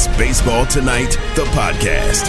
is Baseball Tonight, the podcast.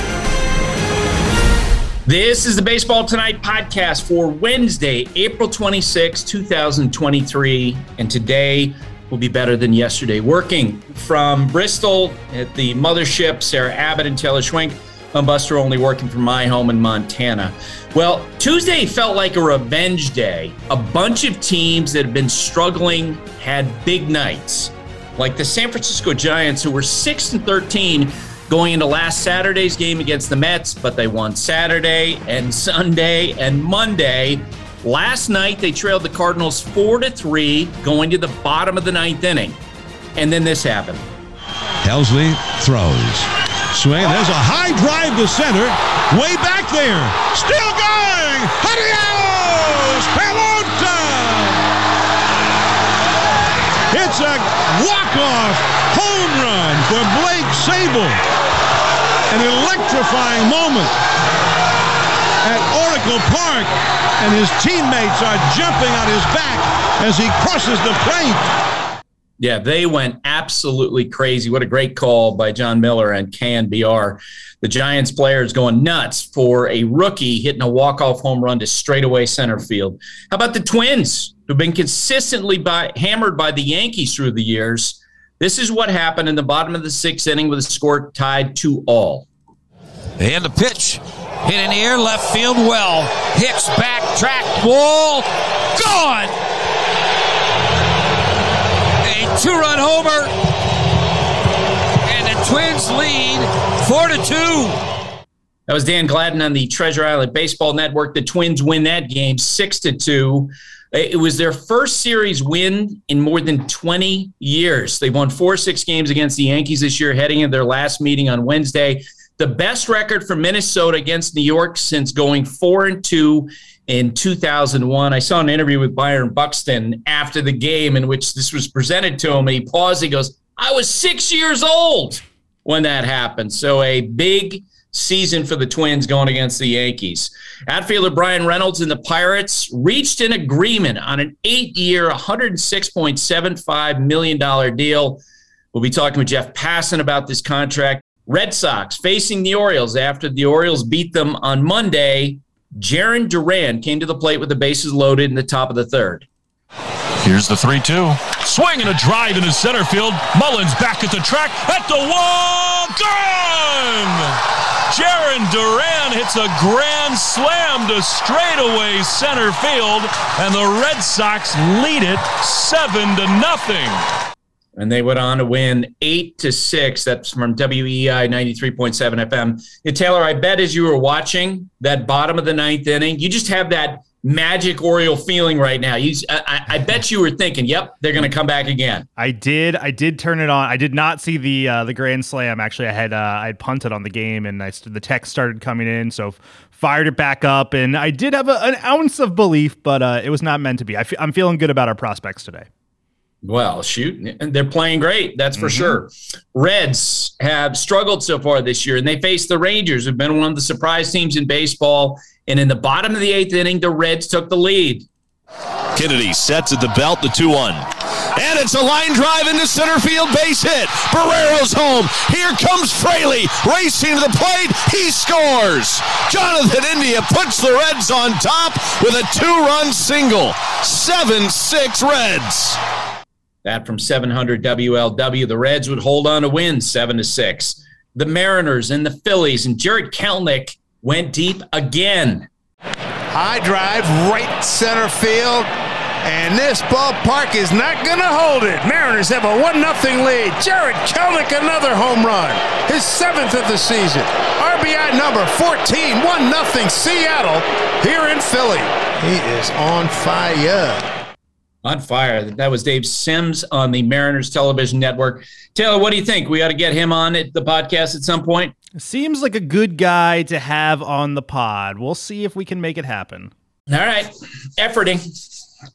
This is the Baseball Tonight podcast for Wednesday, April 26, 2023. And today will be better than yesterday. Working from Bristol at the mothership, Sarah Abbott and Taylor Schwenk. I'm Buster, only working from my home in Montana. Well, Tuesday felt like a revenge day. A bunch of teams that have been struggling had big nights, like the San Francisco Giants, who were 6 and 13 going into last Saturday's game against the Mets, but they won Saturday and Sunday and Monday. Last night they trailed the Cardinals 4 to 3 going to the bottom of the ninth inning. And then this happened. Helsley throws. Swing. There's a high drive to center. Way back there. Still going. Adios! Pelota! A walk-off home run for Blake Sabol. An electrifying moment at Oracle Park, and his teammates are jumping on his back as he crosses the plate. Yeah, they went absolutely crazy. What a great call by Jon Miller and KNBR. The Giants players going nuts for a rookie hitting a walk-off home run to straightaway center field. How about the Twins, who've been consistently by, hammered by the Yankees through the years? This is what happened in the bottom of the sixth inning with a score tied to all. And the pitch hit in the air, left field well. Hicks back, track, wall, gone A two run homer. And the Twins lead four to two. That was Dan Gladden on the Treasure Island Baseball Network. The Twins win that game six to two. It was their first series win in more than 20 years. They won four six games against the Yankees this year, heading into their last meeting on Wednesday. The best record for Minnesota against New York since going four and two in 2001. I saw an interview with Byron Buxton after the game in which this was presented to him, and he paused. He goes, I was six years old when that happened. So a big season for the Twins going against the Yankees. Outfielder Bryan Reynolds and the Pirates reached an agreement on an eight year, $106.75 million deal. We'll be talking with Jeff Passan about this contract. Red Sox facing the Orioles after the Orioles beat them on Monday Jarren Duran came to the plate with the bases loaded in the top of the third. Here's the 3 2. Swing and a drive into center field. Mullins back at the track, at the wall. Gone! Jarren Duran hits a grand slam to straightaway center field, and the Red Sox lead it 7 to nothing and they went on to win eight to six. That's from WEEI 93.7 FM. Taylor, I bet as you were watching that bottom of the ninth inning, you just have that magic Oriole feeling right now. You, I, I bet you were thinking, "Yep, they're going to come back again." I did. I did turn it on. I did not see the uh, the grand slam. Actually, I had uh, I had punted on the game, and I, the text started coming in, so fired it back up, and I did have a, an ounce of belief, but uh, it was not meant to be. I f- I'm feeling good about our prospects today. Well, shoot, they're playing great. That's for mm-hmm. sure. Reds have struggled so far this year, and they face the Rangers, who've been one of the surprise teams in baseball. And in the bottom of the eighth inning, the Reds took the lead. Kennedy sets at the belt, the 2 1. And it's a line drive into center field, base hit. Barrero's home. Here comes Fraley racing to the plate. He scores. Jonathan India puts the Reds on top with a two run single. 7 6 Reds. That from 700 WLW. The Reds would hold on to win 7 to 6. The Mariners and the Phillies and Jarred Kelenic went deep again. High drive, right center field. And this ballpark is not going to hold it. Mariners have a 1 0 lead. Jarred Kelenic, another home run. His seventh of the season. RBI number 14, 1 0 Seattle here in Philly. He is on fire on fire. That was Dave Sims on the Mariners television network. Taylor, what do you think? We ought to get him on the podcast at some point. Seems like a good guy to have on the pod. We'll see if we can make it happen. All right. Efforting.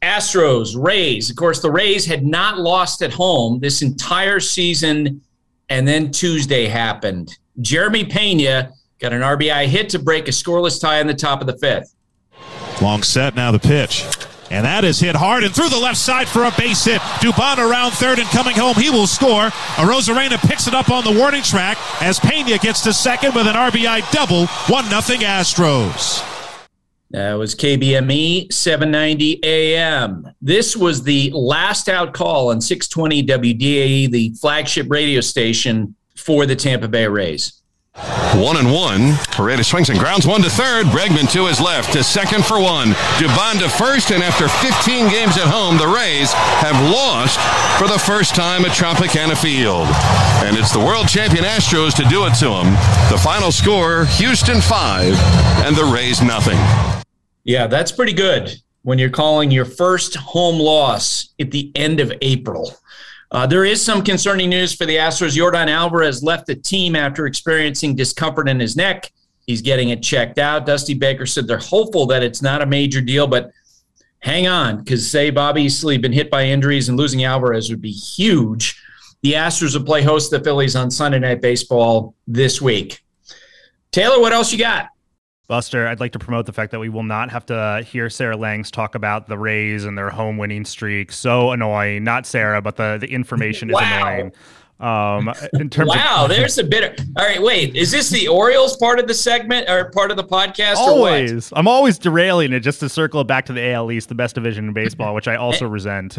Astros, Rays. Of course, the Rays had not lost at home this entire season, and then Tuesday happened. Jeremy Pena got an RBI hit to break a scoreless tie in the top of the fifth. Long set now, the pitch. And that is hit hard and through the left side for a base hit. Dubon around third and coming home. He will score. Arozarena picks it up on the warning track as Pena gets to second with an RBI double. 1 nothing Astros. That was KBME 790 AM. This was the last out call on 620 WDAE, the flagship radio station for the Tampa Bay Rays. One and one. Paredes swings and grounds one to third. Bregman to his left to second for one. Dubon to first, and after 15 games at home, the Rays have lost for the first time at Tropicana Field. And it's the world champion Astros to do it to them. The final score Houston 5 and the Rays nothing. Yeah, that's pretty good when you're calling your first home loss at the end of April. Uh, there is some concerning news for the Astros. Yordan Alvarez left the team after experiencing discomfort in his neck. He's getting it checked out. Dusty Baker said they're hopeful that it's not a major deal, but hang on, because say Bobby Easley been hit by injuries and losing Alvarez would be huge. The Astros will play host to the Phillies on Sunday Night Baseball this week. Taylor, what else you got? Buster, I'd like to promote the fact that we will not have to hear Sarah Langs talk about the Rays and their home winning streak. So annoying. Not Sarah, but the, the information is wow. annoying. Um, in terms wow, of, there's a bit. Of, all right, wait. Is this the Orioles part of the segment or part of the podcast? Always. I'm always derailing it just to circle it back to the AL East, the best division in baseball, which I also resent.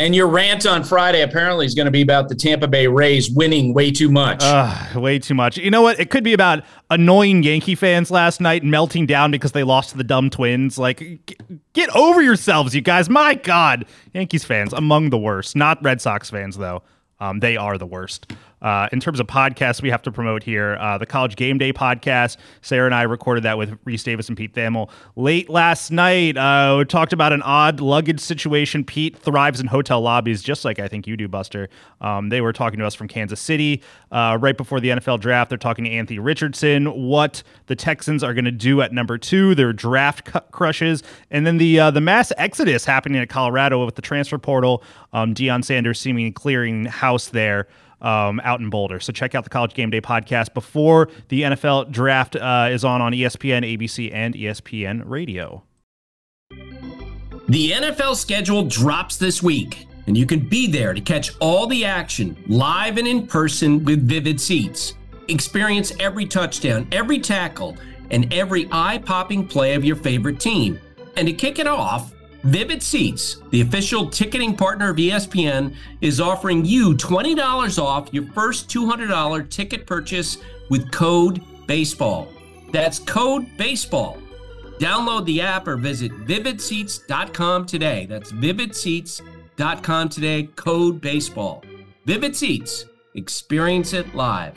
And your rant on Friday apparently is going to be about the Tampa Bay Rays winning way too much. Uh, way too much. You know what? It could be about annoying Yankee fans last night melting down because they lost to the dumb twins. Like, get over yourselves, you guys. My God. Yankees fans, among the worst. Not Red Sox fans, though. Um, they are the worst. Uh, in terms of podcasts, we have to promote here uh, the College Game Day podcast. Sarah and I recorded that with Rece Davis and Pete Thamel late last night. Uh, we talked about an odd luggage situation. Pete thrives in hotel lobbies, just like I think you do, Buster. Um, they were talking to us from Kansas City uh, right before the NFL draft. They're talking to Anthony Richardson, what the Texans are going to do at number two, their draft crushes, and then the uh, the mass exodus happening at Colorado with the transfer portal. Um, Deion Sanders seeming clearing house there um, out in Boulder. So check out the College Game Day podcast before the NFL draft uh, is on on ESPN, ABC, and ESPN Radio. The NFL schedule drops this week, and you can be there to catch all the action live and in person with Vivid Seats. Experience every touchdown, every tackle, and every eye popping play of your favorite team. And to kick it off, Vivid Seats, the official ticketing partner of ESPN, is offering you $20 off your first $200 ticket purchase with code BASEBALL. That's code BASEBALL. Download the app or visit vividseats.com today. That's vividseats.com today, code BASEBALL. Vivid Seats, experience it live.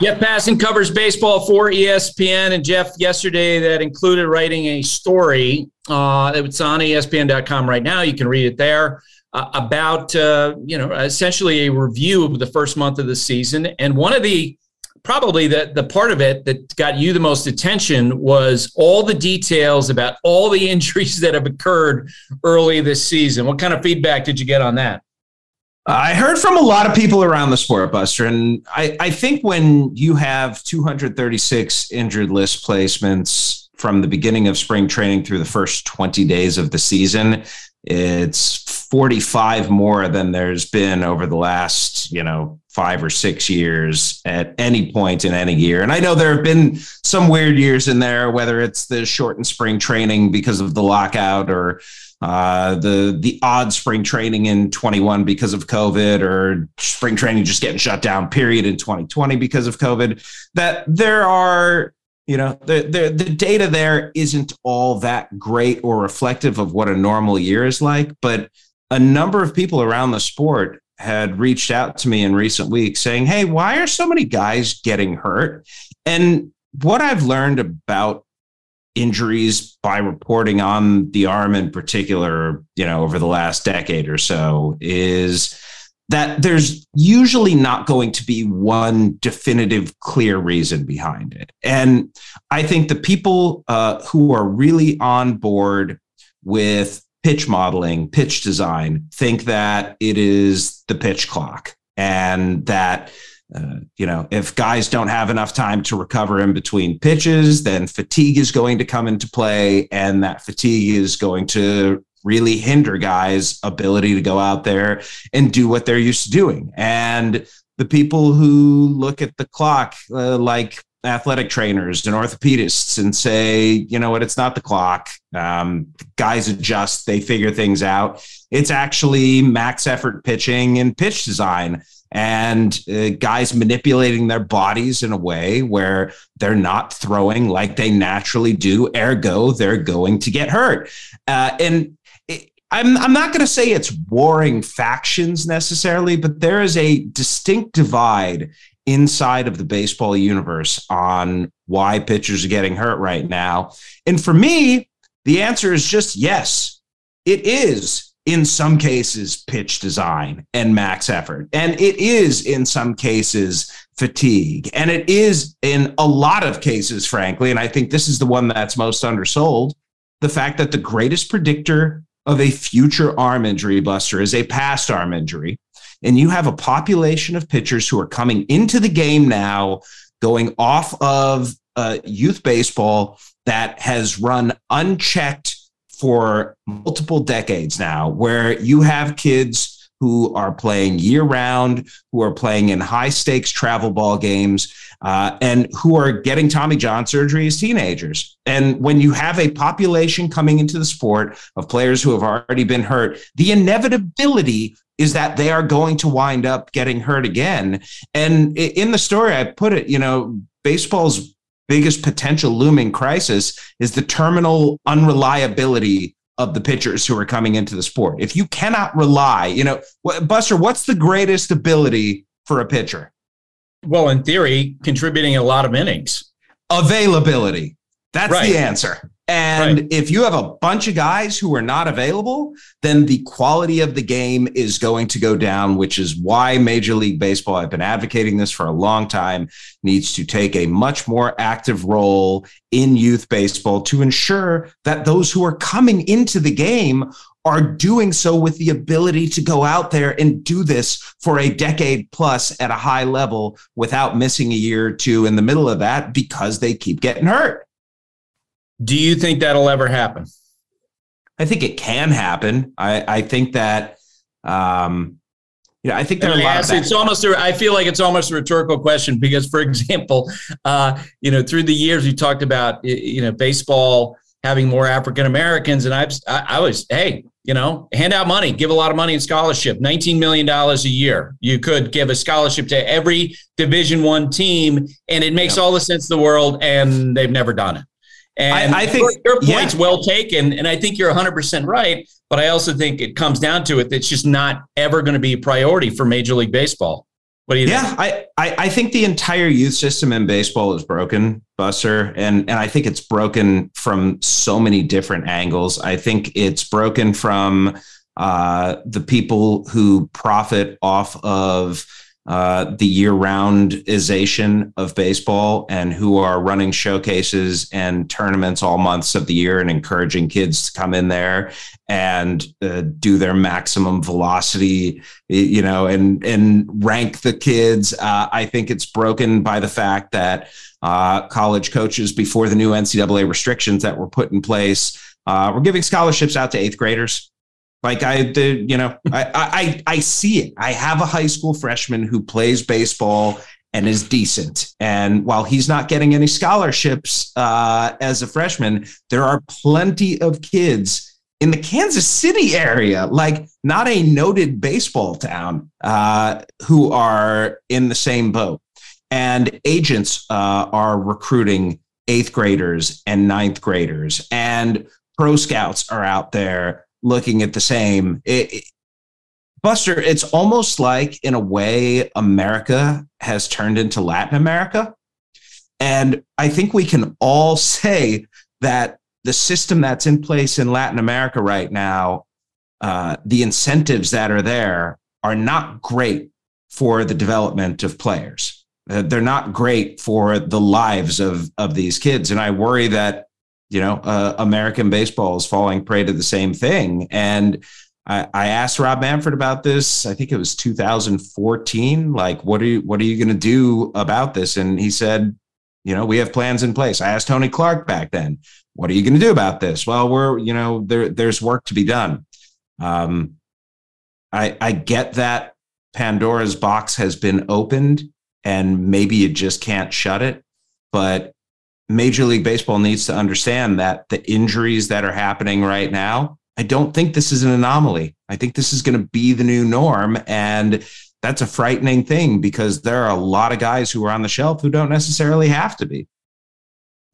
Jeff Passan covers baseball for ESPN, and Jeff yesterday that included writing a story uh, that's on ESPN.com right now. You can read it there uh, about uh, you know essentially a review of the first month of the season, and one of the probably the the part of it that got you the most attention was all the details about all the injuries that have occurred early this season. What kind of feedback did you get on that? I heard from a lot of people around the sport, Buster, and I, I think when you have 236 injured list placements from the beginning of spring training through the first 20 days of the season, it's 45 more than there's been over the last, you know, five or six years at any point in any year. And I know there have been some weird years in there, whether it's the shortened spring training because of the lockout or uh, the the odd spring training in 21 because of COVID, or spring training just getting shut down. Period in 2020 because of COVID. That there are you know the, the the data there isn't all that great or reflective of what a normal year is like but a number of people around the sport had reached out to me in recent weeks saying hey why are so many guys getting hurt and what i've learned about injuries by reporting on the arm in particular, you know, over the last decade or so is that there's usually not going to be one definitive, clear reason behind it. And I think the people uh, who are really on board with pitch modeling, pitch design, think that it is the pitch clock and that. Uh, you know, if guys don't have enough time to recover in between pitches, then fatigue is going to come into play, and that fatigue is going to really hinder guys' ability to go out there and do what they're used to doing. And the people who look at the clock, uh, like athletic trainers and orthopedists, and say, you know what, it's not the clock. Um, guys adjust, they figure things out. It's actually max effort pitching and pitch design and uh, guys manipulating their bodies in a way where they're not throwing like they naturally do ergo they're going to get hurt uh, and I'm I'm not going to say it's warring factions necessarily, but there is a distinct divide inside of the baseball universe on why pitchers are getting hurt right now. And for me, the answer is just yes. It is in some cases pitch design and max effort. And it is in some cases fatigue. And it is in a lot of cases, frankly, and I think this is the one that's most undersold, the fact that the greatest predictor of a future arm injury, Buster, is a past arm injury. And you have a population of pitchers who are coming into the game now, going off of uh, youth baseball that has run unchecked for multiple decades now, where you have kids who are playing year round, who are playing in high stakes travel ball games, uh, and who are getting Tommy John surgery as teenagers. And when you have a population coming into the sport of players who have already been hurt, the inevitability is that they are going to wind up getting hurt again. And in the story, I put it, you know, baseball's biggest potential looming crisis is the terminal unreliability of the pitchers who are coming into the sport. If you cannot rely, you know, Buster, what's the greatest ability for a pitcher? Well, in theory, contributing a lot of innings. Availability. That's right. the answer. And right. if you have a bunch of guys who are not available, then the quality of the game is going to go down, which is why Major League Baseball, I've been advocating this for a long time, needs to take a much more active role in youth baseball to ensure that those who are coming into the game are doing so with the ability to go out there and do this for a decade plus at a high level without missing a year or two in the middle of that because they keep getting hurt. Do you think that'll ever happen? I think it can happen. I, I think that, um, you know, I think there are a lot It's almost. A, I feel like it's almost a rhetorical question because, for example, uh, you know, through the years we talked about, you know, baseball having more African Americans, and I've, I, I was, hey, you know, hand out money, give a lot of money in scholarship, $19 million a year. You could give a scholarship to every division one team and it makes yep. all the sense in the world and they've never done it. And I, I think your, your point's yeah. well taken, and I think you're 100 percent right. But I also think it comes down to it; it's just not ever going to be a priority for Major League Baseball. What do you yeah, think? I, I, I think the entire youth system in baseball is broken, Buster. And, and I think it's broken from so many different angles. I think it's broken from uh, the people who profit off of uh, the year roundization of baseball and who are running showcases and tournaments all months of the year and encouraging kids to come in there and uh, do their maximum velocity, you know, and and rank the kids. Uh, I think it's broken by the fact that uh, college coaches, before the new NCAA restrictions that were put in place, uh, were giving scholarships out to eighth graders like I, the, you know, I, I, I see it. I have a high school freshman who plays baseball and is decent. And while he's not getting any scholarships uh, as a freshman, there are plenty of kids in the Kansas City area, like not a noted baseball town, uh, who are in the same boat. And agents uh, are recruiting eighth graders and ninth graders, and pro scouts are out there looking at the same. It, it, Buster, it's almost like, in a way, America has turned into Latin America. And I think we can all say that the system that's in place in Latin America right now, uh, the incentives that are there are not great for the development of players. Uh, they're not great for the lives of of these kids, and I worry that you know uh, American baseball is falling prey to the same thing. And I, I asked Rob Manfred about this. I think it was 2014. Like, what are you what are you going to do about this? And he said, you know, we have plans in place. I asked Tony Clark back then, what are you going to do about this? Well, we're you know there there's work to be done. Um, I I get that Pandora's box has been opened and maybe you just can't shut it. But Major League Baseball needs to understand that the injuries that are happening right now, I don't think this is an anomaly. I think this is going to be the new norm. And that's a frightening thing because there are a lot of guys who are on the shelf who don't necessarily have to be.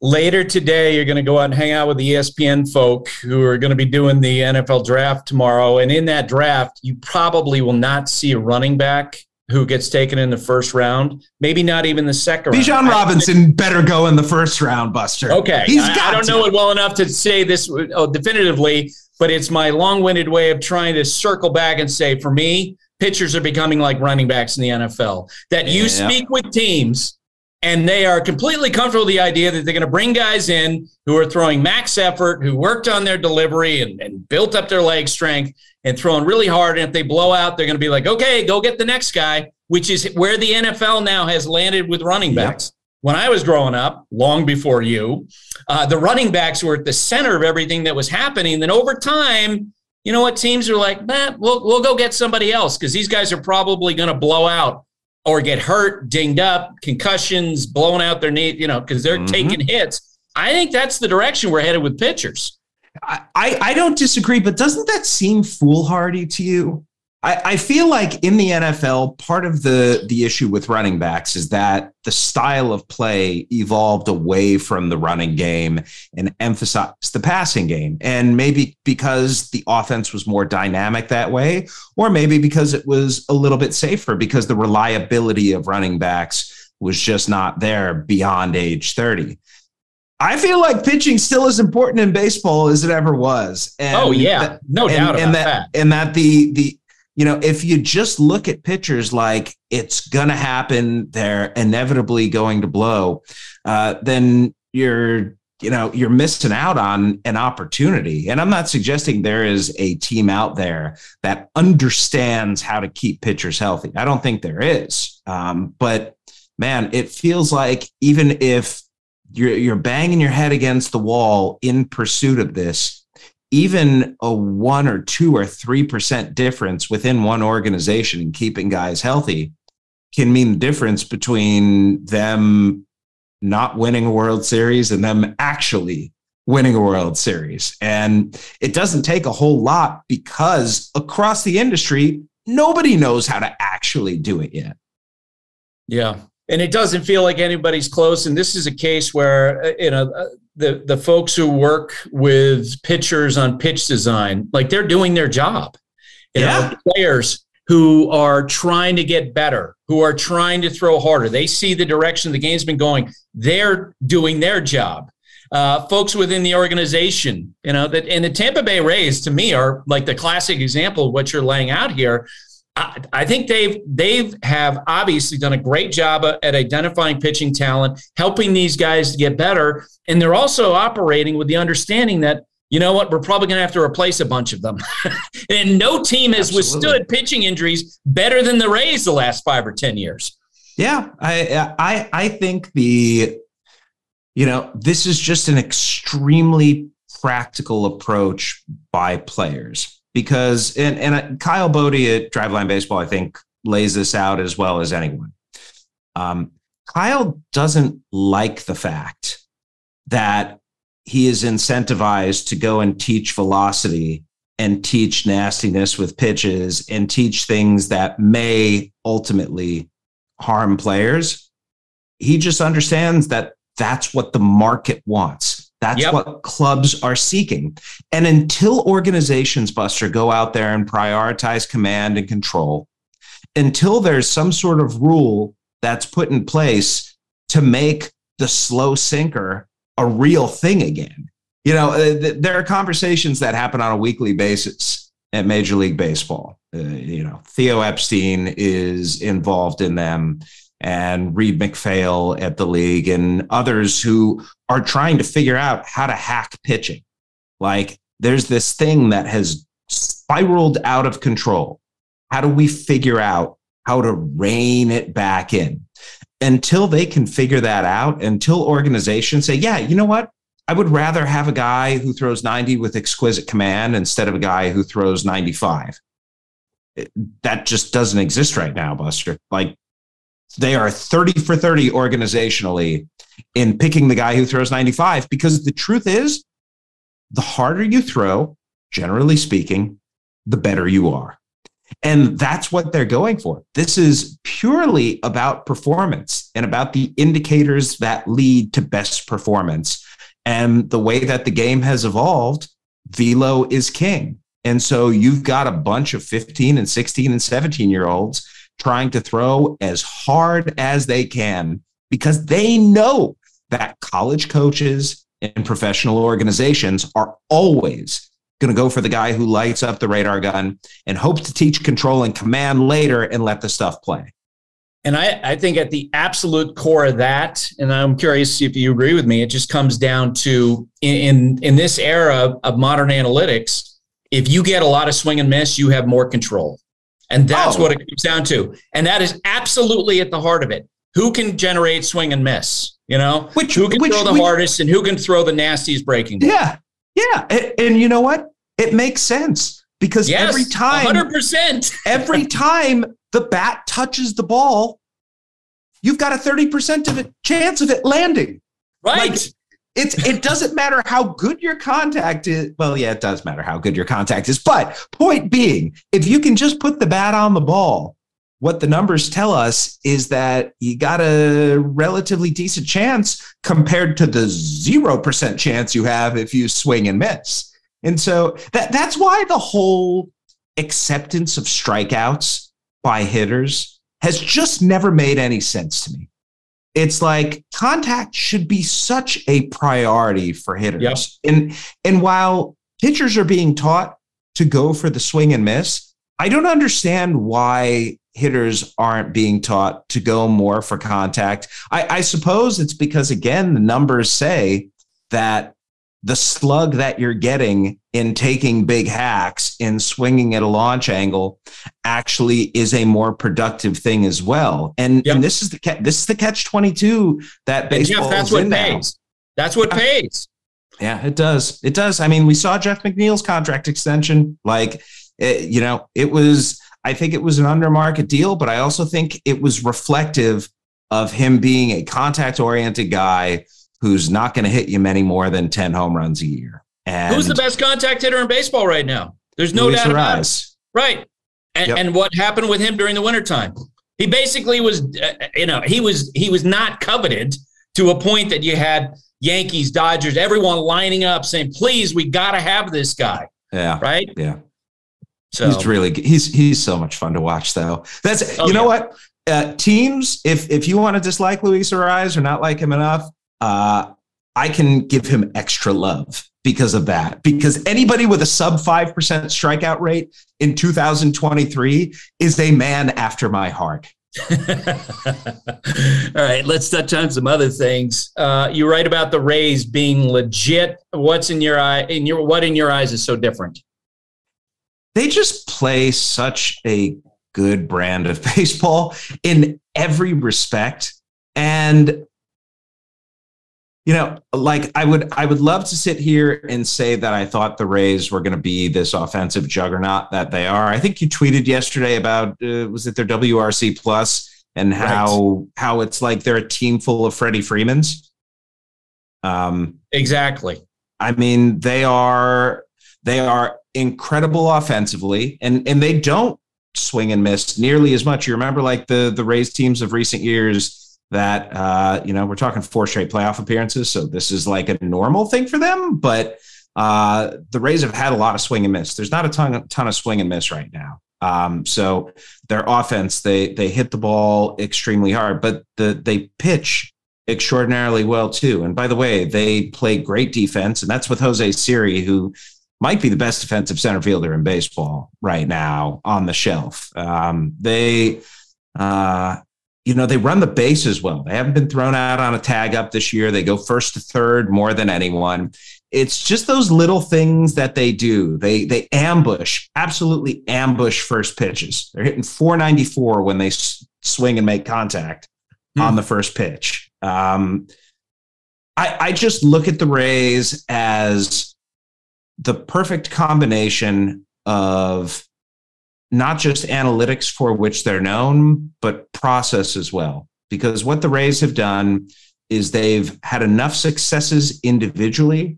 Later today, you're going to go out and hang out with the ESPN folk who are going to be doing the NFL draft tomorrow. And in that draft, you probably will not see a running back who gets taken in the first round, maybe not even the second Bijan round. Robinson better go in the first round, Buster. Okay. He's I, got I don't to. know it well enough to say this oh, definitively, but it's my long winded way of trying to circle back and say, for me, pitchers are becoming like running backs in the NFL. That you Yeah. speak with teams and they are completely comfortable with the idea that they're going to bring guys in who are throwing max effort, who worked on their delivery and, and built up their leg strength and throwing really hard. And if they blow out, they're going to be like, okay, go get the next guy, which is where the NFL now has landed with running backs. When I was growing up, long before you, uh, the running backs were at the center of everything that was happening. Then over time, you know what? Teams are like, man, we'll, we'll go get somebody else because these guys are probably going to blow out or get hurt, dinged up, concussions, blowing out their knee, you know, because they're Mhm. taking hits. I think that's the direction we're headed with pitchers. I I don't disagree, but doesn't that seem foolhardy to you? I, I feel like in the NFL, part of the the issue with running backs is that the style of play evolved away from the running game and emphasized the passing game. And maybe because the offense was more dynamic that way, or maybe because it was a little bit safer because the reliability of running backs was just not there beyond age 30. I feel like pitching still as important in baseball as it ever was. And Oh, yeah. that- No and, doubt and about that, and that the the you know if you just look at pitchers like it's gonna happen, they're inevitably going to blow, uh, then you're you know you're missing out on an opportunity. And I'm not suggesting there is a team out there that understands how to keep pitchers healthy. I don't think there is. Um, but man, it feels like even if you're you're banging your head against the wall in pursuit of this, even a one or two or three percent difference within one organization in keeping guys healthy can mean the difference between them not winning a World Series and them actually winning a World Series. And it doesn't take a whole lot because across the industry, nobody knows how to actually do it yet. Yeah. And it doesn't feel like anybody's close. And this is a case where, uh, you know, uh, the, the folks who work with pitchers on pitch design, like they're doing their job. You Yeah. know, players who are trying to get better, who are trying to throw harder. They see the direction the game's been going. They're doing their job. Uh, folks within the organization, you know, that and the Tampa Bay Rays to me are like the classic example of what you're laying out here. I, I think they've they've have obviously done a great job at identifying pitching talent, helping these guys to get better, and they're also operating with the understanding that you know what we're probably going to have to replace a bunch of them, and no team has Absolutely. withstood pitching injuries better than the Rays the last five or ten years. Yeah, I I I think the you know this is just an extremely practical approach by players because and and Kyle Boddy at Driveline Baseball I think lays this out as well as anyone. Um, Kyle doesn't like the fact that he is incentivized to go and teach velocity and teach nastiness with pitches and teach things that may ultimately harm players. He just understands that that's what the market wants. That's Yep. what clubs are seeking. And until organizations, Buster, go out there and prioritize command and control, until there's some sort of rule that's put in place to make the slow sinker a real thing again, you know, uh, th- there are conversations that happen on a weekly basis at Major League Baseball. Uh, you know, Theo Epstein is involved in them, and Reed McPhail at the league, and others who are trying to figure out how to hack pitching. Like, there's this thing that has spiraled out of control. How do we figure out how to rein it back in? Until they can figure that out, until organizations say, yeah, you know what? I would rather have a guy who throws 90 with exquisite command instead of a guy who throws 95. That just doesn't exist right now, Buster. Like they are 30 for 30 organizationally in picking the guy who throws 95 because the truth is the harder you throw, generally speaking, the better you are. And that's what they're going for. This is purely about performance and about the indicators that lead to best performance. And the way that the game has evolved, velo is king. And so you've got a bunch of 15 and 16 and 17 year olds trying to throw as hard as they can because they know that college coaches and professional organizations are always going to go for the guy who lights up the radar gun and hope to teach control and command later and let the stuff play. And I, I think at the absolute core of that, and I'm curious if you agree with me, it just comes down to in in this era of modern analytics, if you get a lot of swing and miss, you have more control. And that's oh. what it comes down to. And that is absolutely at the heart of it. Who can generate swing and miss? You know, which, who can which, throw the which, hardest and who can throw the nastiest breaking ball? Yeah. Yeah. And, and you know what? It makes sense because yes, every time 100% every time the bat touches the ball, you've got a 30% of it chance of it landing. Right. Like, it's it doesn't matter how good your contact is. Well, yeah, it does matter how good your contact is. But point being, if you can just put the bat on the ball, what the numbers tell us is that you got a relatively decent chance compared to the 0% chance you have if you swing and miss. And so that that's why the whole acceptance of strikeouts by hitters has just never made any sense to me. It's like contact should be such a priority for hitters. Yep. And and while pitchers are being taught to go for the swing and miss, I don't understand why hitters aren't being taught to go more for contact. I, I suppose it's because again, the numbers say that the slug that you're getting in taking big hacks in swinging at a launch angle actually is a more productive thing as well. And, yep. and this is the this is the catch 22 that baseball Jeff, that's what pays. Now. That's what pays. Yeah, it does. It does. I mean, we saw Jeff McNeil's contract extension. Like, it, you know, it was. I think it was an under market deal, but I also think it was reflective of him being a contact oriented guy who's not going to hit you many more than 10 home runs a year. And who's the best contact hitter in baseball right now? There's no Luis doubt about it. Right. And, yep. and what happened with him during the wintertime? He basically was, uh, you know, he was he was not coveted to a point that you had Yankees, Dodgers, everyone lining up saying, "Please, we got to have this guy." Yeah. Right. Yeah. So he's really he's he's so much fun to watch, though. That's oh, you know yeah. what uh, teams. If if you want to dislike Luis Arraez or not like him enough, uh, I can give him extra love because of that. Because anybody with a sub 5% strikeout rate in 2023 is a man after my heart. All right, let's touch on some other things. Uh, you write about the Rays being legit. What's in your eye? In your what in your eyes is so different? They just play such a good brand of baseball in every respect, and you know like i would i would love to sit here and say that i thought the rays were going to be this offensive juggernaut that they are. I think you tweeted yesterday about uh, was it their wrc plus and how right. how it's like they're a team full of freddie freemans? Um exactly. I mean they are they are incredible offensively and and they don't swing and miss nearly as much. You remember like the the rays teams of recent years that uh, you know we're talking four straight playoff appearances, so this is like a normal thing for them. But uh, the Rays have had a lot of swing and miss. There's not a ton, ton of swing and miss right now. Um, so their offense, they they hit the ball extremely hard, but the they pitch extraordinarily well too. And by the way, they play great defense, and that's with Jose Siri, who might be the best defensive center fielder in baseball right now on the shelf. Um, they, uh, you know, they run the bases well. They haven't been thrown out on a tag up this year. They go first to third more than anyone. It's just those little things that they do. They they ambush, absolutely ambush first pitches. They're hitting 494 when they s- swing and make contact Hmm. on the first pitch. Um, I, I just look at the Rays as the perfect combination of not just analytics for which they're known, but process as well. Because what the Rays have done is they've had enough successes individually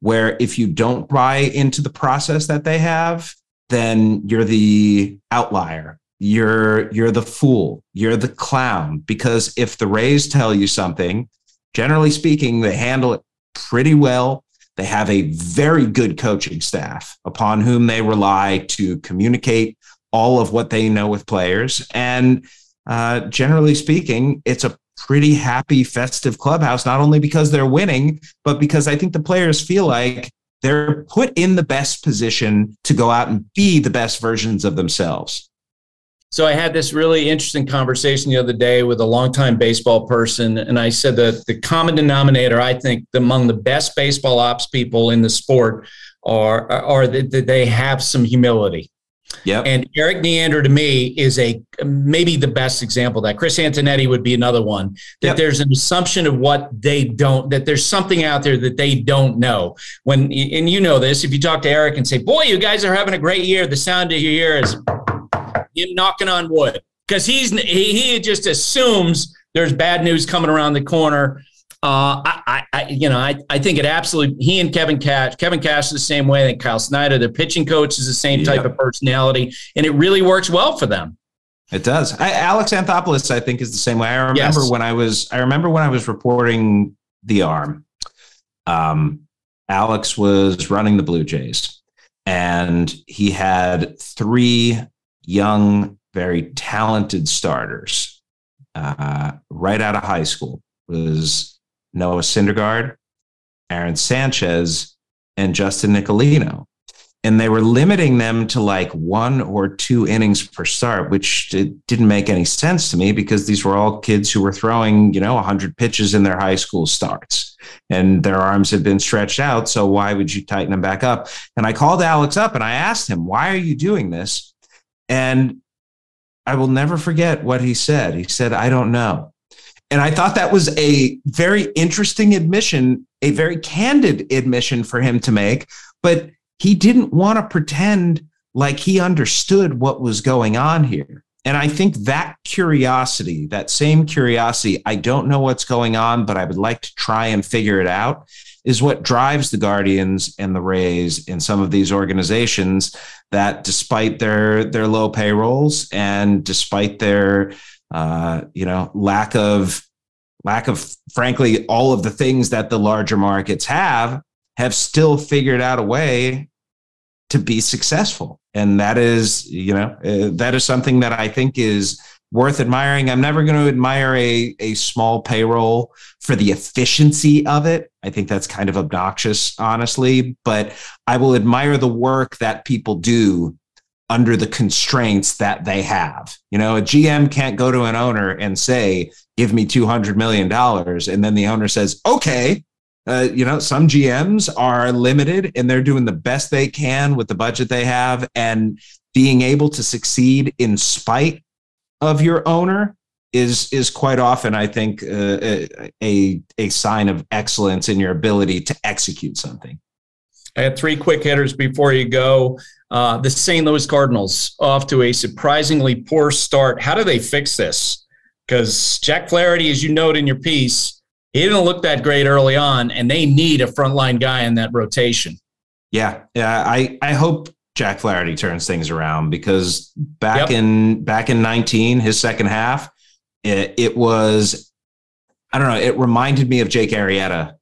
where if you don't buy into the process that they have, then you're the outlier. You're you're the fool. You're the clown. Because if the Rays tell you something, generally speaking, they handle it pretty well. They have a very good coaching staff upon whom they rely to communicate all of what they know with players. And uh, generally speaking, it's a pretty happy, festive clubhouse, not only because they're winning, but because I think the players feel like they're put in the best position to go out and be the best versions of themselves. So I had this really interesting conversation the other day with a longtime baseball person, and I said that the common denominator, I think, among the best baseball ops people in the sport are are that that they have some humility. Yep. And Erik Neander to me is a maybe the best example of that. Chris Antonetti would be another one. That Yep. there's an assumption of what they don't, that there's something out there that they don't know. When and you know this, if you talk to Erik and say, Boy, you guys are having a great year, the sound you hear is him knocking on wood. Because he's he, he just assumes there's bad news coming around the corner. Uh, I, I, you know, I, I think it absolutely. He and Kevin Cash, Kevin Cash is the same way. I think Kyle Snyder, their pitching coach, is the same type of personality, and it really works well for them. It does. I, Alex Anthopoulos, I think, is the same way. I remember Yes. when I was. I remember when I was reporting the arm. Um, Alex was running the Blue Jays, and he had three young, very talented starters uh, right out of high school. Was Noah Syndergaard, Aaron Sanchez, and Justin Nicolino and they were limiting them to like one or two innings per start, which didn't make any sense to me because these were all kids who were throwing, you know, 100 pitches in their high school starts and their arms had been stretched out. So why would you tighten them back up? And I called Alex up and I asked him, why are you doing this? And I will never forget what he said. He said, I don't know. And I thought that was a very interesting admission, a very candid admission for him to make. But he didn't want to pretend like he understood what was going on here. And I think that curiosity, that same curiosity, I don't know what's going on, but I would like to try and figure it out, is what drives the Guardians and the Rays in some of these organizations that despite their their low payrolls and despite their uh, you know lack of lack of frankly all of the things that the larger markets have have still figured out a way to be successful. And that is you know uh, that is something that i think is worth admiring. I'm never going to admire a, a small payroll for the efficiency of it. I think that's kind of obnoxious honestly but i will admire the work that people do under the constraints that they have you know a gm can't go to an owner and say give me 200 million dollars and then the owner says okay uh, you know, some GMs are limited and they're doing the best they can with the budget they have and being able to succeed in spite of your owner is is quite often, I think, uh, a a sign of excellence in your ability to execute something. I had three quick hitters before you go. Uh, the St. Louis Cardinals off to a surprisingly poor start. How do they fix this? Because Jack Flaherty, as you note in your piece, he didn't look that great early on, and they need a frontline guy in that rotation. Yeah, yeah. I I hope Jack Flaherty turns things around because back Yep. in back in 19, his second half, it, it was I don't know. It reminded me of Jake Arrieta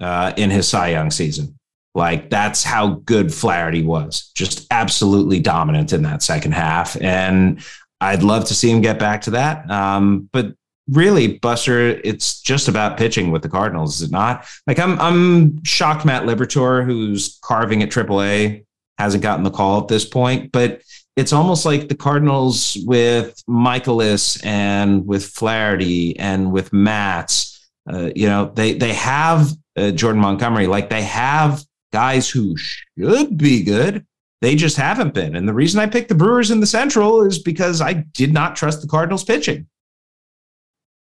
uh, in his Cy Young season. Like that's how good Flaherty was, just absolutely dominant in that second half. And I'd love to see him get back to that. Um, but really, Buster, it's just about pitching with the Cardinals, is it not? Like I'm I'm shocked Matt Liberatore, who's carving at AAA, hasn't gotten the call at this point, but it's almost like the Cardinals with Mikolas and with Flaherty and with Matz. Uh, you know, they they have uh, Jordan Montgomery, like they have guys who should be good. They just haven't been. And the reason I picked the Brewers in the Central is because I did not trust the Cardinals pitching.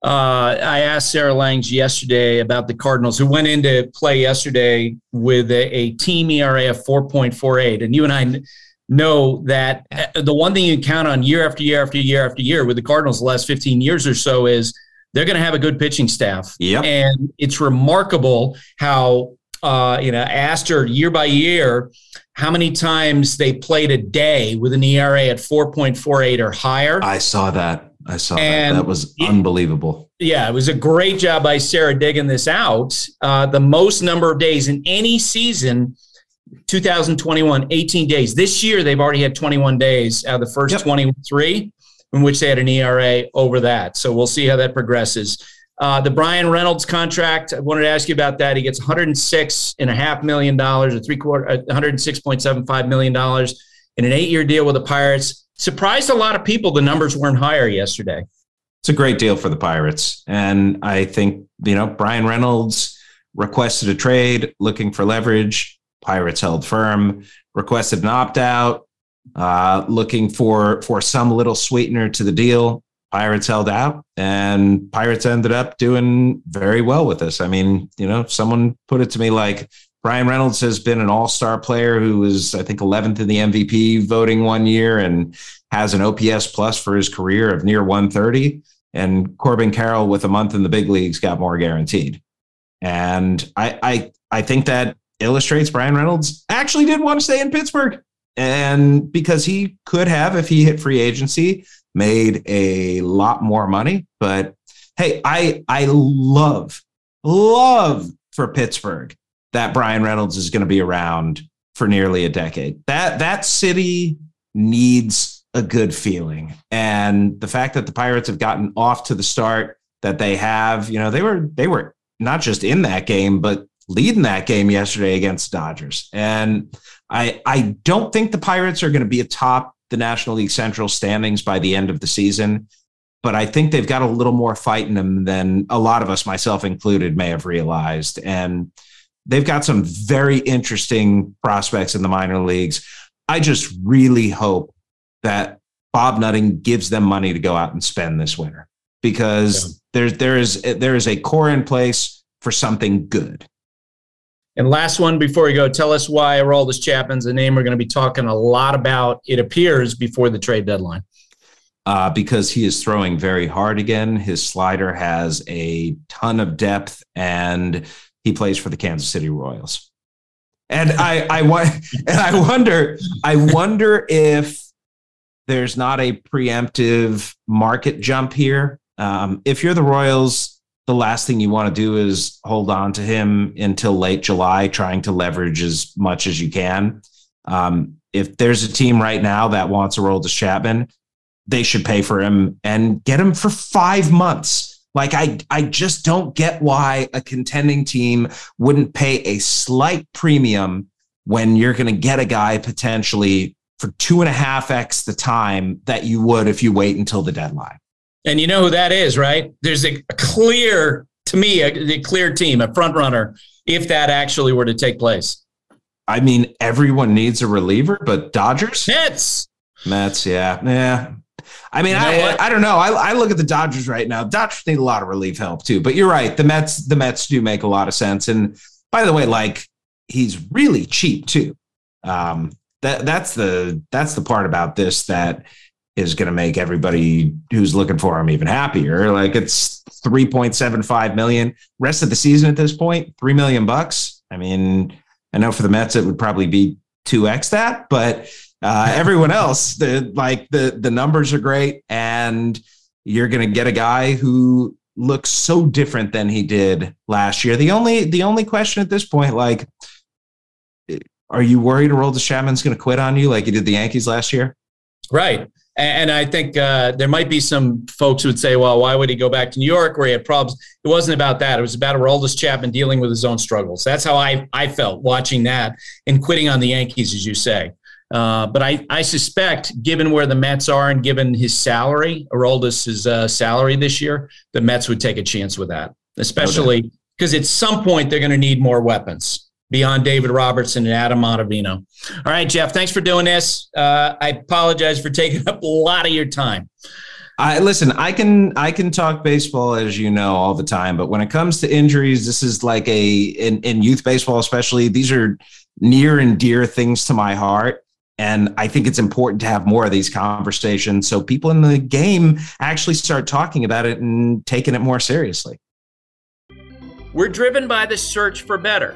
Uh, I asked Sarah Langs yesterday about the Cardinals, who went into play yesterday with a, a team ERA of 4.48. And you and I know that uh, the one thing you count on year after year after year after year with the Cardinals the last 15 years or so is they're going to have a good pitching staff. Yep. And it's remarkable how, uh, you know, asked her year by year how many times they played a day with an ERA at 4.48 or higher. I saw that. I saw And that. That was unbelievable. Yeah, it was a great job by Sarah digging this out. Uh, the most number of days in any season, 2021, 18 days. This year, they've already had 21 days out of the first 23 in which they had an ERA over that. So we'll see how that progresses. Uh, the Bryan Reynolds contract, I wanted to ask you about that. He gets 106 and a half million dollars, a three quarter, uh, 106.75 million dollars in an eight year deal with the Pirates. Surprised a lot of people. The numbers weren't higher yesterday. It's a great deal for the Pirates. And I think, you know, Bryan Reynolds requested a trade looking for leverage. Pirates held firm, requested an opt out, uh, looking for for some little sweetener to the deal. Pirates held out, and Pirates ended up doing very well with this. I mean, you know, someone put it to me like Bryan Reynolds has been an all star player who was, I think, 11th in the MVP voting one year and has an OPS plus for his career of near 130. And Corbin Carroll, with a month in the big leagues, got more guaranteed. And I, I, I think that illustrates Bryan Reynolds actually did want to stay in Pittsburgh. And because he could have, if he hit free agency, made a lot more money. But hey, I I love, love for Pittsburgh that Bryan Reynolds is going to be around for nearly a decade. That that city needs a good feeling. And the fact that the Pirates have gotten off to the start that they have, you know, they were they were not just in that game, but leading that game yesterday against Dodgers. And I I don't think the Pirates are going to be atop the National League Central standings by the end of the season, but I think they've got a little more fight in them than a lot of us, myself included, may have realized. And they've got some very interesting prospects in the minor leagues. I just really hope that Bob Nutting gives them money to go out and spend this winter because there's there is there is a core in place for something good. And last one before we go, tell us why Aroldis Chapman's a name we're going to be talking a lot about, it appears, before the trade deadline. Uh, because he is throwing very hard again. His slider has a ton of depth, and he plays for the Kansas City Royals. And I, I, and I wonder, I wonder if there's not a preemptive market jump here. Um, if you're the Royals, the last thing you want to do is hold on to him until late July, trying to leverage as much as you can. Um, if there's a team right now that wants Aroldis Chapman, they should pay for him and get him for five months. Like I, I just don't get why a contending team wouldn't pay a slight premium when you're going to get a guy potentially for two and a half x the time that you would if you wait until the deadline. And you know who that is, right? There's a, clear, to me, a, a clear team, a front runner, if that actually were to take place. I mean, everyone needs a reliever, but Dodgers? Mets. Mets, yeah. Yeah. I mean, you know I, I, I don't know. I, I look at the Dodgers right now. Dodgers need a lot of relief help too. But you're right. The Mets, the Mets do make a lot of sense. And by the way, like he's really cheap too. Um, that that's the that's the part about this that is going to make everybody who's looking for him even happier. Like it's 3.75 million rest of the season at this point, 3 million bucks. I mean, I know for the Mets, it would probably be 2x that, but uh, everyone else, the, like the, the numbers are great. And you're going to get a guy who looks so different than he did last year. The only, the only question at this point, like, are you worried Aroldis Chapman's going to quit on you like he did the Yankees last year? Right. And I think uh, there might be some folks who would say, well, why would he go back to New York where he had problems? It wasn't about that. It was about Aroldis Chapman dealing with his own struggles. That's how I, I felt watching that and quitting on the Yankees, as you say. Uh, but I, I suspect, given where the Mets are and given his salary, Aroldis' uh, salary this year, the Mets would take a chance with that, especially because at some point they're going to need more weapons beyond David Robertson and Adam Ottavino. All right, Jeff, thanks for doing this. Uh, I apologize for taking up a lot of your time. I listen, I can I can talk baseball as you know all the time, but when it comes to injuries, this is like a in, in youth baseball especially, these are near and dear things to my heart. And I think it's important to have more of these conversations so people in the game actually start talking about it and taking it more seriously. We're driven by the search for better.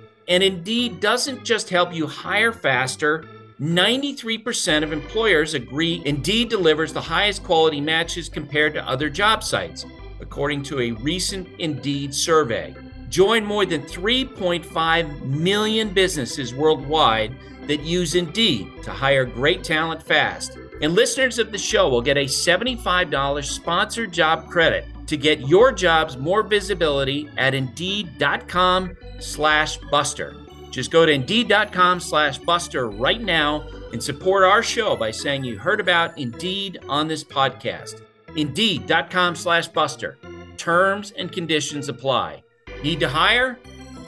And Indeed doesn't just help you hire faster. 93% of employers agree Indeed delivers the highest quality matches compared to other job sites according to a recent Indeed survey. Join more than 3.5 million businesses worldwide that use Indeed to hire great talent fast. And listeners of the show will get a $75 sponsored job credit to get your jobs more visibility at Indeed.com slash Buster. Just go to Indeed.com slash Buster right now and support our show by saying you heard about Indeed on this podcast. Indeed.com slash Buster. Terms and conditions apply. Need to hire?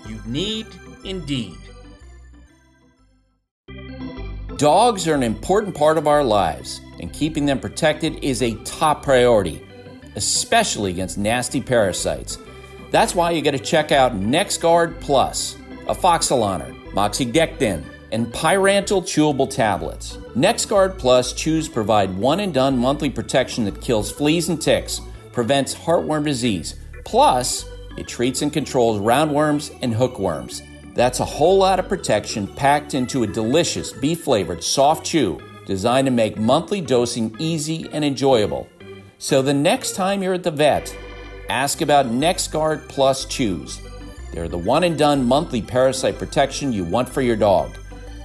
You need Indeed. Dogs are an important part of our lives, and keeping them protected is a top priority, especially against nasty parasites. That's why you got to check out NexGard Plus, Afoxolaner, Moxidectin, and Pyrantel chewable tablets. NexGard Plus chews provide one and done monthly protection that kills fleas and ticks, prevents heartworm disease, plus, it treats and controls roundworms and hookworms. That's a whole lot of protection packed into a delicious beef flavored soft chew designed to make monthly dosing easy and enjoyable. So the next time you're at the vet, ask about NexGard Plus Chews. They're the one and done monthly parasite protection you want for your dog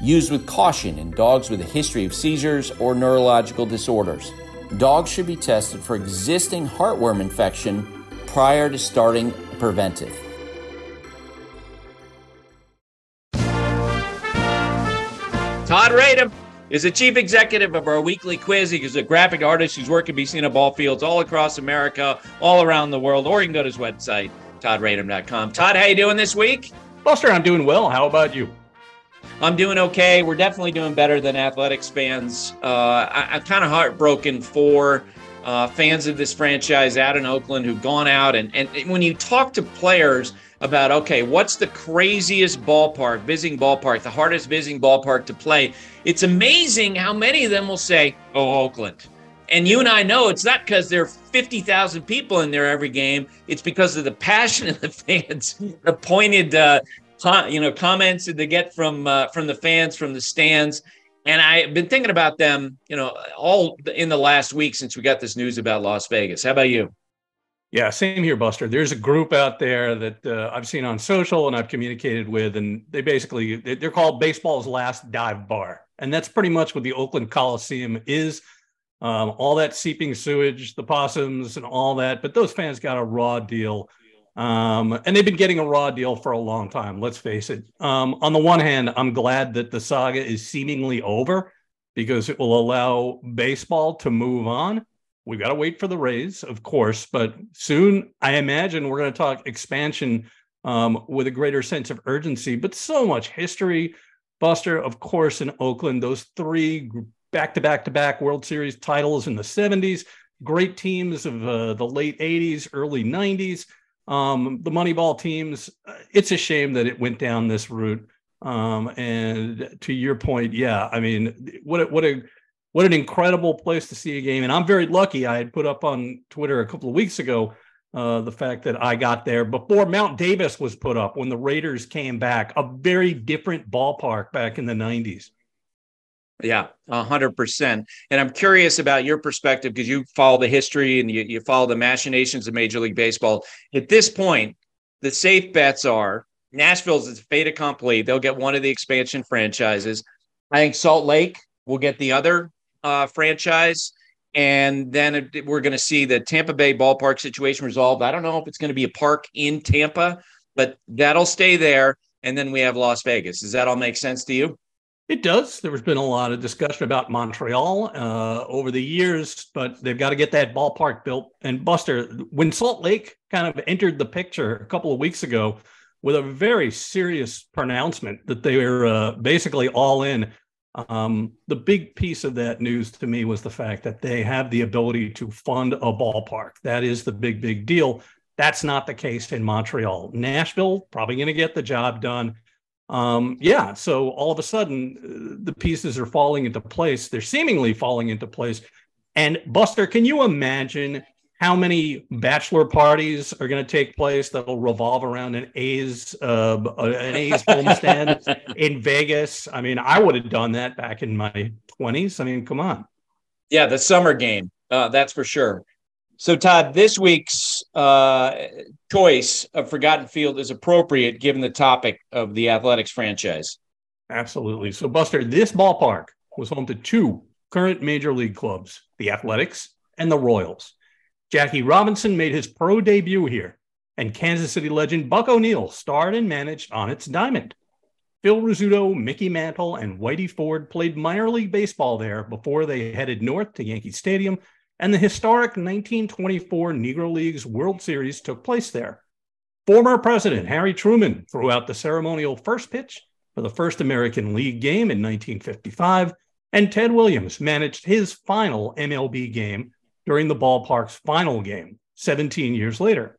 used with caution in dogs with a history of seizures or neurological disorders. Dogs should be tested for existing heartworm infection prior to starting preventive. Todd Radom is the chief executive of our weekly quiz. He's a graphic artist whose work can be seen at ball fields all across America, all around the world, or you can go to his website, toddradom.com. Todd, how you doing this week? Buster, I'm doing well. How about you? I'm doing okay. We're definitely doing better than athletics fans. Uh, I, am kind of heartbroken for uh, fans of this franchise out in Oakland who've gone out and, and when you talk to players about okay, what's the craziest ballpark, visiting ballpark, the hardest visiting ballpark to play, it's amazing how many of them will say, "Oh, Oakland." And you and I know it's not because there are 50,000 people in there every game. It's because of the passion of the fans, the pointed uh, you know comments that they get from uh, from the fans from the stands. And i've been thinking about them you know all in the last week since we got this news about las vegas. How about you? Yeah same here buster. There's a group out there that uh, i've seen on social and i've communicated with and they basically they're called baseball's last dive bar and that's pretty much what the oakland coliseum is um, all that seeping sewage the possums and all that but those fans got a raw deal um, and they've been getting a raw deal for a long time, let's face it. Um, on the one hand, I'm glad that the saga is seemingly over because it will allow baseball to move on. We've got to wait for the Rays, of course, but soon I imagine we're going to talk expansion um, with a greater sense of urgency, but so much history. Buster, of course, in Oakland, those three back to back to back World Series titles in the 70s, great teams of uh, the late 80s, early 90s um, the Moneyball teams, it's a shame that it went down this route. Um, and to your point, yeah, I mean, what a, what a what an incredible place to see a game. And I'm very lucky. I had put up on Twitter a couple of weeks ago uh, the fact that I got there before Mount Davis was put up when the Raiders came back, a very different ballpark back in the 90s. Yeah, hundred percent. And I'm curious about your perspective because you follow the history and you, you follow the machinations of Major League Baseball. At this point, the safe bets are Nashville's is fait accompli. They'll get one of the expansion franchises. I think Salt Lake will get the other uh, franchise. And then it, we're going to see the Tampa Bay ballpark situation resolved. I don't know if it's going to be a park in Tampa, but that'll stay there. And then we have Las Vegas. Does that all make sense to you? It does. There's been a lot of discussion about Montreal uh, over the years, but they've got to get that ballpark built. And Buster, when Salt Lake kind of entered the picture a couple of weeks ago with a very serious pronouncement that they were uh, basically all in, um, the big piece of that news to me was the fact that they have the ability to fund a ballpark. That is the big, big deal. That's not the case in Montreal. Nashville probably going to get the job done um, yeah, so all of a sudden uh, the pieces are falling into place. They're seemingly falling into place. And Buster, can you imagine how many bachelor parties are going to take place that'll revolve around an A's uh, an A's homestand in Vegas? I mean, I would have done that back in my twenties. I mean, come on. Yeah, the summer game. Uh, that's for sure. So, Todd, this week's uh, choice of Forgotten Field is appropriate given the topic of the athletics franchise. Absolutely. So, Buster, this ballpark was home to two current major league clubs, the Athletics and the Royals. Jackie Robinson made his pro debut here, and Kansas City legend Buck O'Neil starred and managed on its diamond. Phil Rizzuto, Mickey Mantle, and Whitey Ford played minor league baseball there before they headed north to Yankee Stadium and the historic 1924 Negro Leagues World Series took place there. Former President Harry Truman threw out the ceremonial first pitch for the first American League game in 1955, and Ted Williams managed his final MLB game during the ballpark's final game 17 years later.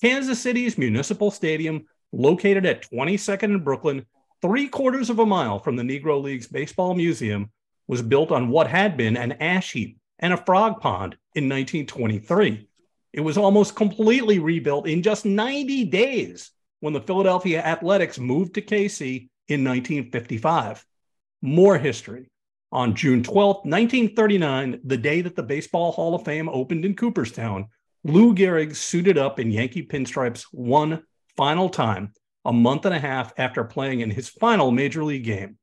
Kansas City's Municipal Stadium, located at 22nd and Brooklyn, three quarters of a mile from the Negro Leagues Baseball Museum, was built on what had been an ash heap and a frog pond in 1923. It was almost completely rebuilt in just 90 days when the Philadelphia Athletics moved to KC in 1955. More history. On June 12, 1939, the day that the Baseball Hall of Fame opened in Cooperstown, Lou Gehrig suited up in Yankee pinstripes one final time, a month and a half after playing in his final major league game.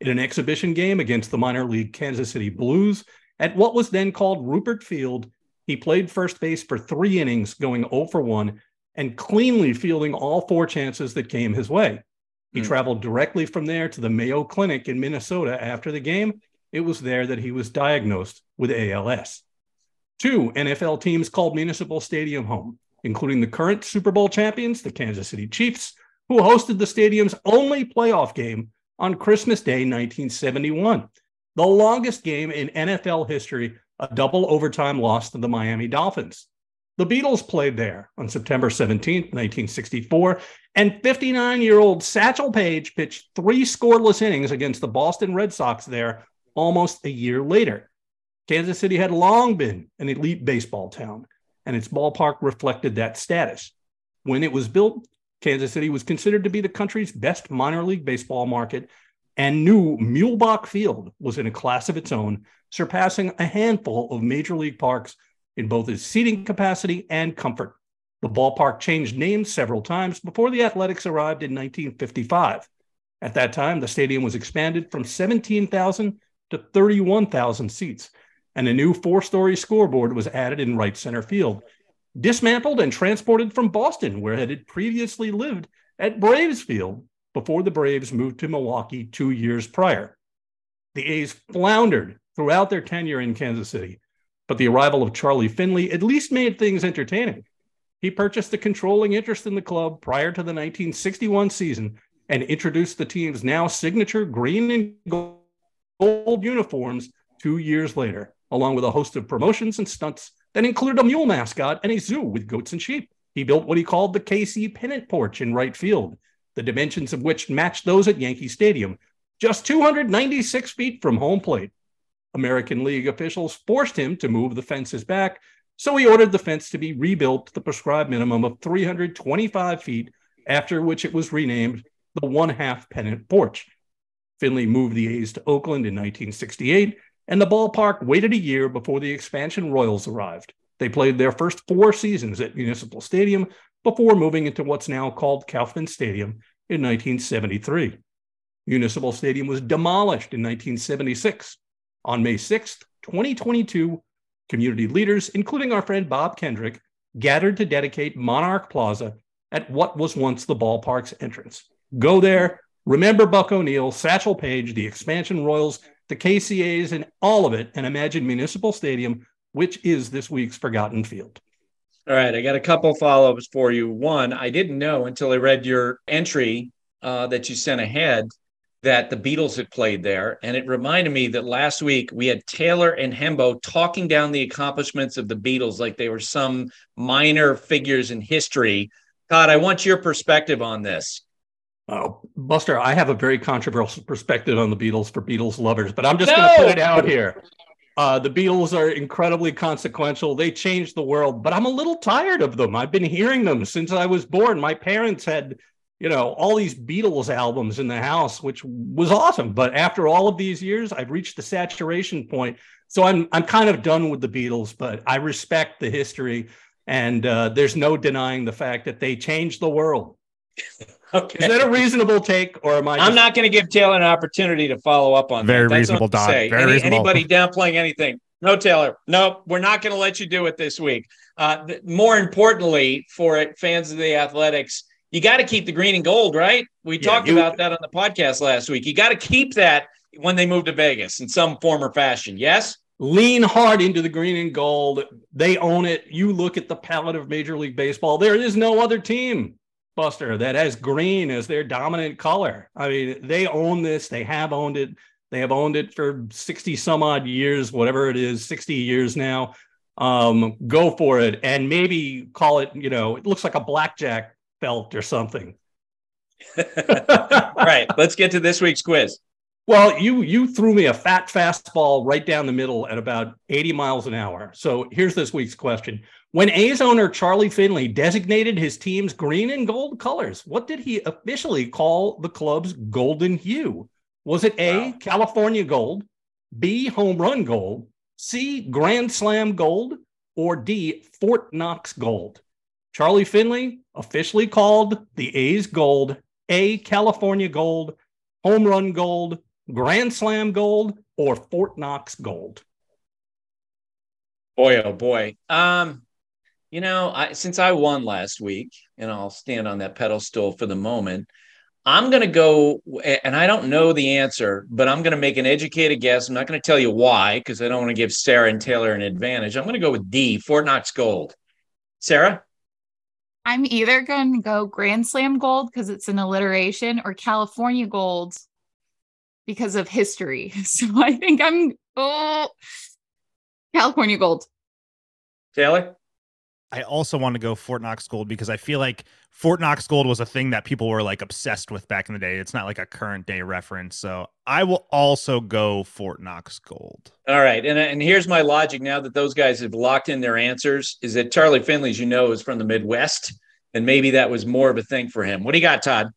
In an exhibition game against the minor league Kansas City Blues, at what was then called Ruppert Field, he played first base for three innings, going 0 for 1, and cleanly fielding all four chances that came his way. He mm. traveled directly from there to the Mayo Clinic in Minnesota after the game. It was there that he was diagnosed with ALS. Two NFL teams called Municipal Stadium home, including the current Super Bowl champions, the Kansas City Chiefs, who hosted the stadium's only playoff game on Christmas Day 1971 the longest game in NFL history, a double overtime loss to the Miami Dolphins. The Beatles played there on September 17, 1964, and 59 year old Satchel Paige pitched three scoreless innings against the Boston Red Sox there almost a year later. Kansas City had long been an elite baseball town, and its ballpark reflected that status. When it was built, Kansas City was considered to be the country's best minor league baseball market and new Muehlebach Field was in a class of its own, surpassing a handful of major league parks in both its seating capacity and comfort. The ballpark changed names several times before the Athletics arrived in 1955. At that time, the stadium was expanded from 17,000 to 31,000 seats, and a new four story scoreboard was added in right center field. Dismantled and transported from Boston, where it had previously lived at Braves Field, before the Braves moved to Milwaukee two years prior. The A's floundered throughout their tenure in Kansas City, but the arrival of Charlie Finley at least made things entertaining. He purchased a controlling interest in the club prior to the 1961 season and introduced the team's now signature green and gold uniforms two years later, along with a host of promotions and stunts that included a mule mascot and a zoo with goats and sheep. He built what he called the KC pennant porch in right field the dimensions of which matched those at Yankee Stadium, just 296 feet from home plate. American League officials forced him to move the fences back, so he ordered the fence to be rebuilt to the prescribed minimum of 325 feet, after which it was renamed the one half pennant porch. Finley moved the A's to Oakland in 1968, and the ballpark waited a year before the expansion Royals arrived. They played their first four seasons at Municipal Stadium before moving into what's now called Kauffman Stadium in 1973. Municipal Stadium was demolished in 1976. On May 6th, 2022, community leaders, including our friend Bob Kendrick, gathered to dedicate Monarch Plaza at what was once the ballpark's entrance. Go there, remember Buck O'Neil, Satchel Paige, the expansion Royals, the KCAs, and all of it, and imagine Municipal Stadium, which is this week's Forgotten Field. All right, I got a couple follow ups for you. One, I didn't know until I read your entry uh, that you sent ahead that the Beatles had played there. And it reminded me that last week we had Taylor and Hembo talking down the accomplishments of the Beatles like they were some minor figures in history. Todd, I want your perspective on this. Oh, Buster, I have a very controversial perspective on the Beatles for Beatles lovers, but I'm just no! going to put it out here. Uh, the Beatles are incredibly consequential. They changed the world, but I'm a little tired of them. I've been hearing them since I was born. My parents had you know, all these Beatles albums in the house, which was awesome. But after all of these years, I've reached the saturation point. So I'm I'm kind of done with the Beatles, but I respect the history, and uh, there's no denying the fact that they changed the world. okay. Is that a reasonable take, or am I? Just... I'm not going to give Taylor an opportunity to follow up on Very that. reasonable, Don. Very Any, reasonable. Anybody downplaying anything? No, Taylor. No, we're not going to let you do it this week. Uh, th- more importantly, for it, fans of the Athletics, you got to keep the green and gold, right? We yeah, talked you, about that on the podcast last week. You got to keep that when they move to Vegas in some form or fashion. Yes? Lean hard into the green and gold. They own it. You look at the palette of Major League Baseball, there is no other team, Buster, that has green as their dominant color. I mean, they own this, they have owned it. They have owned it for 60 some odd years, whatever it is, 60 years now. Um, go for it and maybe call it, you know, it looks like a blackjack belt or something. All right, let's get to this week's quiz. Well, you you threw me a fat fastball right down the middle at about 80 miles an hour. So here's this week's question. When A's owner Charlie Finley designated his team's green and gold colors, what did he officially call the club's golden hue? Was it A, wow. California gold, B, home run gold, C, grand slam gold, or D, Fort Knox gold? Charlie Finley officially called the A's gold A California gold, home run gold, grand slam gold, or Fort Knox gold. Boy, oh boy. Um, you know, I, since I won last week, and I'll stand on that pedestal for the moment, I'm going to go, and I don't know the answer, but I'm going to make an educated guess. I'm not going to tell you why because I don't want to give Sarah and Taylor an advantage. I'm going to go with D, Fort Knox Gold. Sarah? I'm either going to go Grand Slam Gold because it's an alliteration or California Gold because of history. So I think I'm oh California Gold. Taylor? I also want to go Fort Knox Gold because I feel like Fort Knox Gold was a thing that people were like obsessed with back in the day. It's not like a current day reference. So I will also go Fort Knox Gold. All right. And, and here's my logic now that those guys have locked in their answers is that Charlie Finley, as you know, is from the Midwest. And maybe that was more of a thing for him. What do you got, Todd?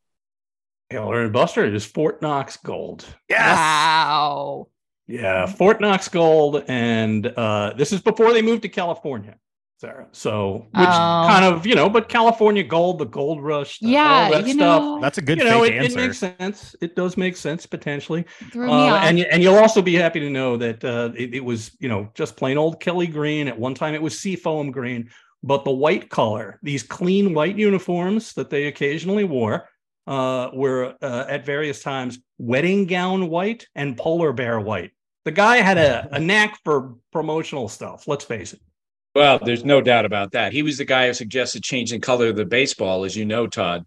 Taylor and Buster, it is Fort Knox Gold. Yes. Wow. Yeah, Fort Knox Gold. And uh, this is before they moved to California. Sarah. So, which oh. kind of, you know, but California gold, the gold rush, the, yeah, that you stuff. Know, That's a good you know, it, answer. it, makes sense. It does make sense potentially. Threw me uh, and and you'll also be happy to know that uh, it, it, was, you know, just plain old Kelly green. At one time, it was seafoam green, but the white color, these clean white uniforms that they occasionally wore, uh, were uh, at various times wedding gown white and polar bear white. The guy had a, a knack for promotional stuff. Let's face it. Well, there's no doubt about that. He was the guy who suggested changing color of the baseball, as you know, Todd.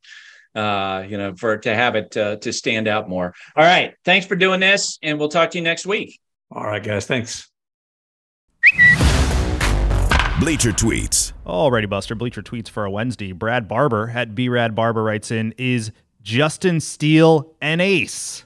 Uh, you know, for to have it uh, to stand out more. All right, thanks for doing this, and we'll talk to you next week. All right, guys, thanks. Bleacher tweets. Alrighty, Buster. Bleacher tweets for a Wednesday. Brad Barber at Brad Barber writes in: Is Justin Steele an ace?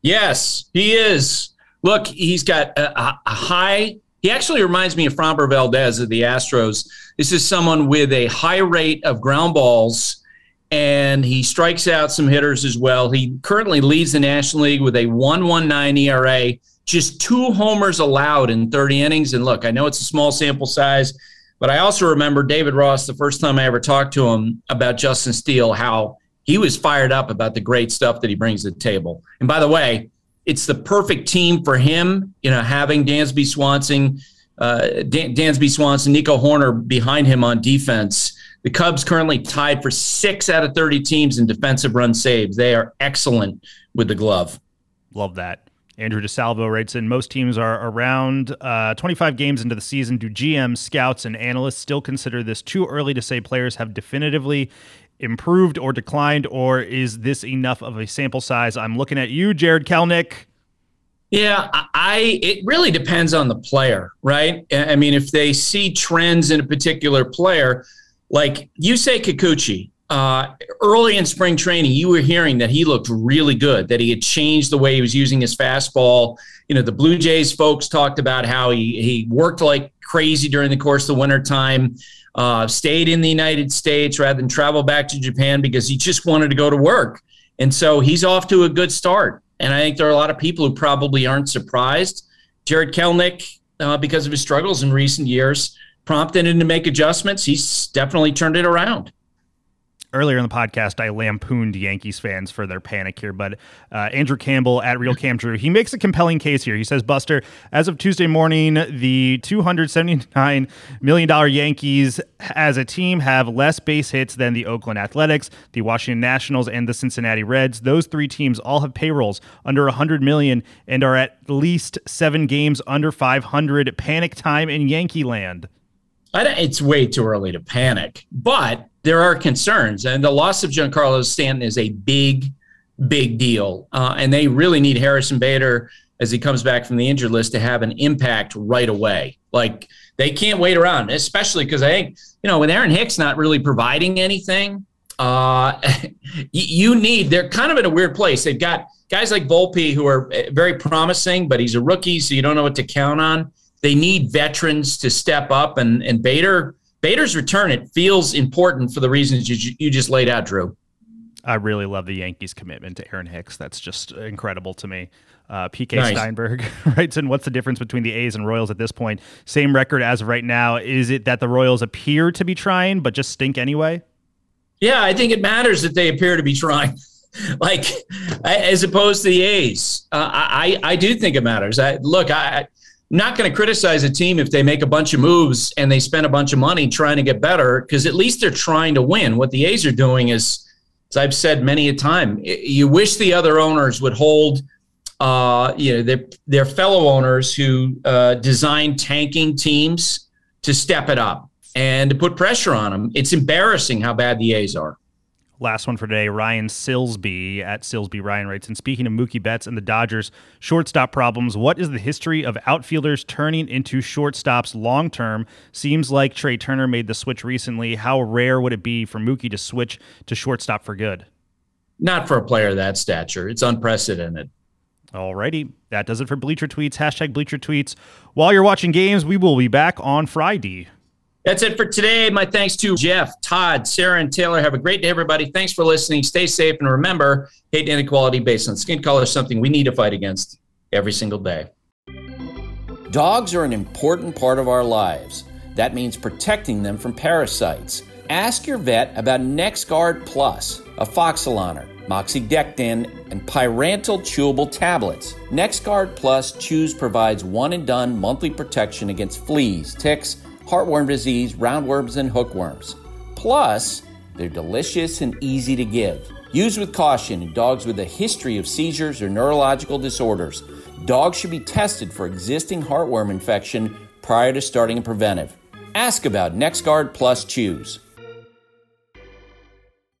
Yes, he is. look, he's got a, a high. He actually reminds me of Framber Valdez of the Astros. This is someone with a high rate of ground balls, and he strikes out some hitters as well. He currently leads the National League with a 119 ERA, just two homers allowed in 30 innings. And look, I know it's a small sample size, but I also remember David Ross, the first time I ever talked to him about Justin Steele, how he was fired up about the great stuff that he brings to the table. And by the way, it's the perfect team for him, you know, having Dansby Swanson, uh, Dan- Dansby Swanson, Nico Hoerner behind him on defense. The Cubs currently tied for six out of 30 teams in defensive run saves. They are excellent with the glove. Love that. Andrew DeSalvo writes in most teams are around uh, 25 games into the season. Do GMs, scouts, and analysts still consider this too early to say players have definitively improved or declined, or is this enough of a sample size? I'm looking at you, Jarred Kelenic. Yeah, I it really depends on the player, right? I mean, if they see trends in a particular player, like you say Kikuchi, uh, early in spring training, you were hearing that he looked really good, that he had changed the way he was using his fastball. You know, the Blue Jays folks talked about how he he worked like crazy during the course of the wintertime uh, stayed in the United States rather than travel back to Japan because he just wanted to go to work. And so he's off to a good start. And I think there are a lot of people who probably aren't surprised. Jarred Kelenic, uh, because of his struggles in recent years, prompted him to make adjustments. He's definitely turned it around earlier in the podcast, I lampooned Yankees fans for their panic here, but uh, Andrew Campbell at Real Cam Drew, he makes a compelling case here. He says, Buster, as of Tuesday morning, the $279 million Yankees as a team have less base hits than the Oakland Athletics, the Washington Nationals, and the Cincinnati Reds. Those three teams all have payrolls under 100 million and are at least seven games under 500. Panic time in Yankee land. it's way too early to panic, but there are concerns, and the loss of Giancarlo Stanton is a big, big deal. Uh, and they really need Harrison Bader as he comes back from the injured list to have an impact right away. Like they can't wait around, especially because I think you know with Aaron Hicks not really providing anything. Uh, you need they're kind of in a weird place. They've got guys like Volpe who are eh, very promising, but he's a rookie, so you don't know what to count on. They need veterans to step up, and and Bader Bader's return, it feels important for the reasons you, you just laid out, Drew. I really love the Yankees' commitment to Aaron Hicks. That's just incredible to me. Uh, PK nice. Steinberg writes in, "What's the difference between the A's and Royals at this point? Same record as of right now. Is it that the Royals appear to be trying but just stink anyway?" Yeah, I think it matters that they appear to be trying. like as opposed to the A's, uh, I I do think it matters. I, look, I not going to criticize a team if they make a bunch of moves and they spend a bunch of money trying to get better because at least they're trying to win. What the A's are doing is, as I've said many a time, you wish the other owners would hold, uh, you know, their their fellow owners who uh, design tanking teams to step it up and to put pressure on them. It's embarrassing how bad the A's are. Last one for today. Ryan Silsby at Silsby Ryan writes, and speaking of Mookie Betts and the Dodgers shortstop problems, what is the history of outfielders turning into shortstops long term? Seems like Trea Turner made the switch recently. How rare would it be for Mookie to switch to shortstop for good? Not for a player that stature. It's unprecedented. Alrighty, that does it for Bleacher Tweets. Hashtag Bleacher Tweets. While you're watching games, we will be back on Friday. That's it for today. My thanks to Jeff, Todd, Sarah, and Taylor. Have a great day, everybody. Thanks for listening. Stay safe. And remember, hate inequality based on skin color is something we need to fight against every single day. Dogs are an important part of our lives. That means protecting them from parasites. Ask your vet about NexGard Plus, a afoxolaner, moxidectin, and pyrantel chewable tablets. NexGard Plus Chews provides one and done monthly protection against fleas, ticks, heartworm disease, roundworms, and hookworms. Plus, they're delicious and easy to give. Use with caution in dogs with a history of seizures or neurological disorders. Dogs should be tested for existing heartworm infection prior to starting a preventive. Ask about NexGard Plus Chews.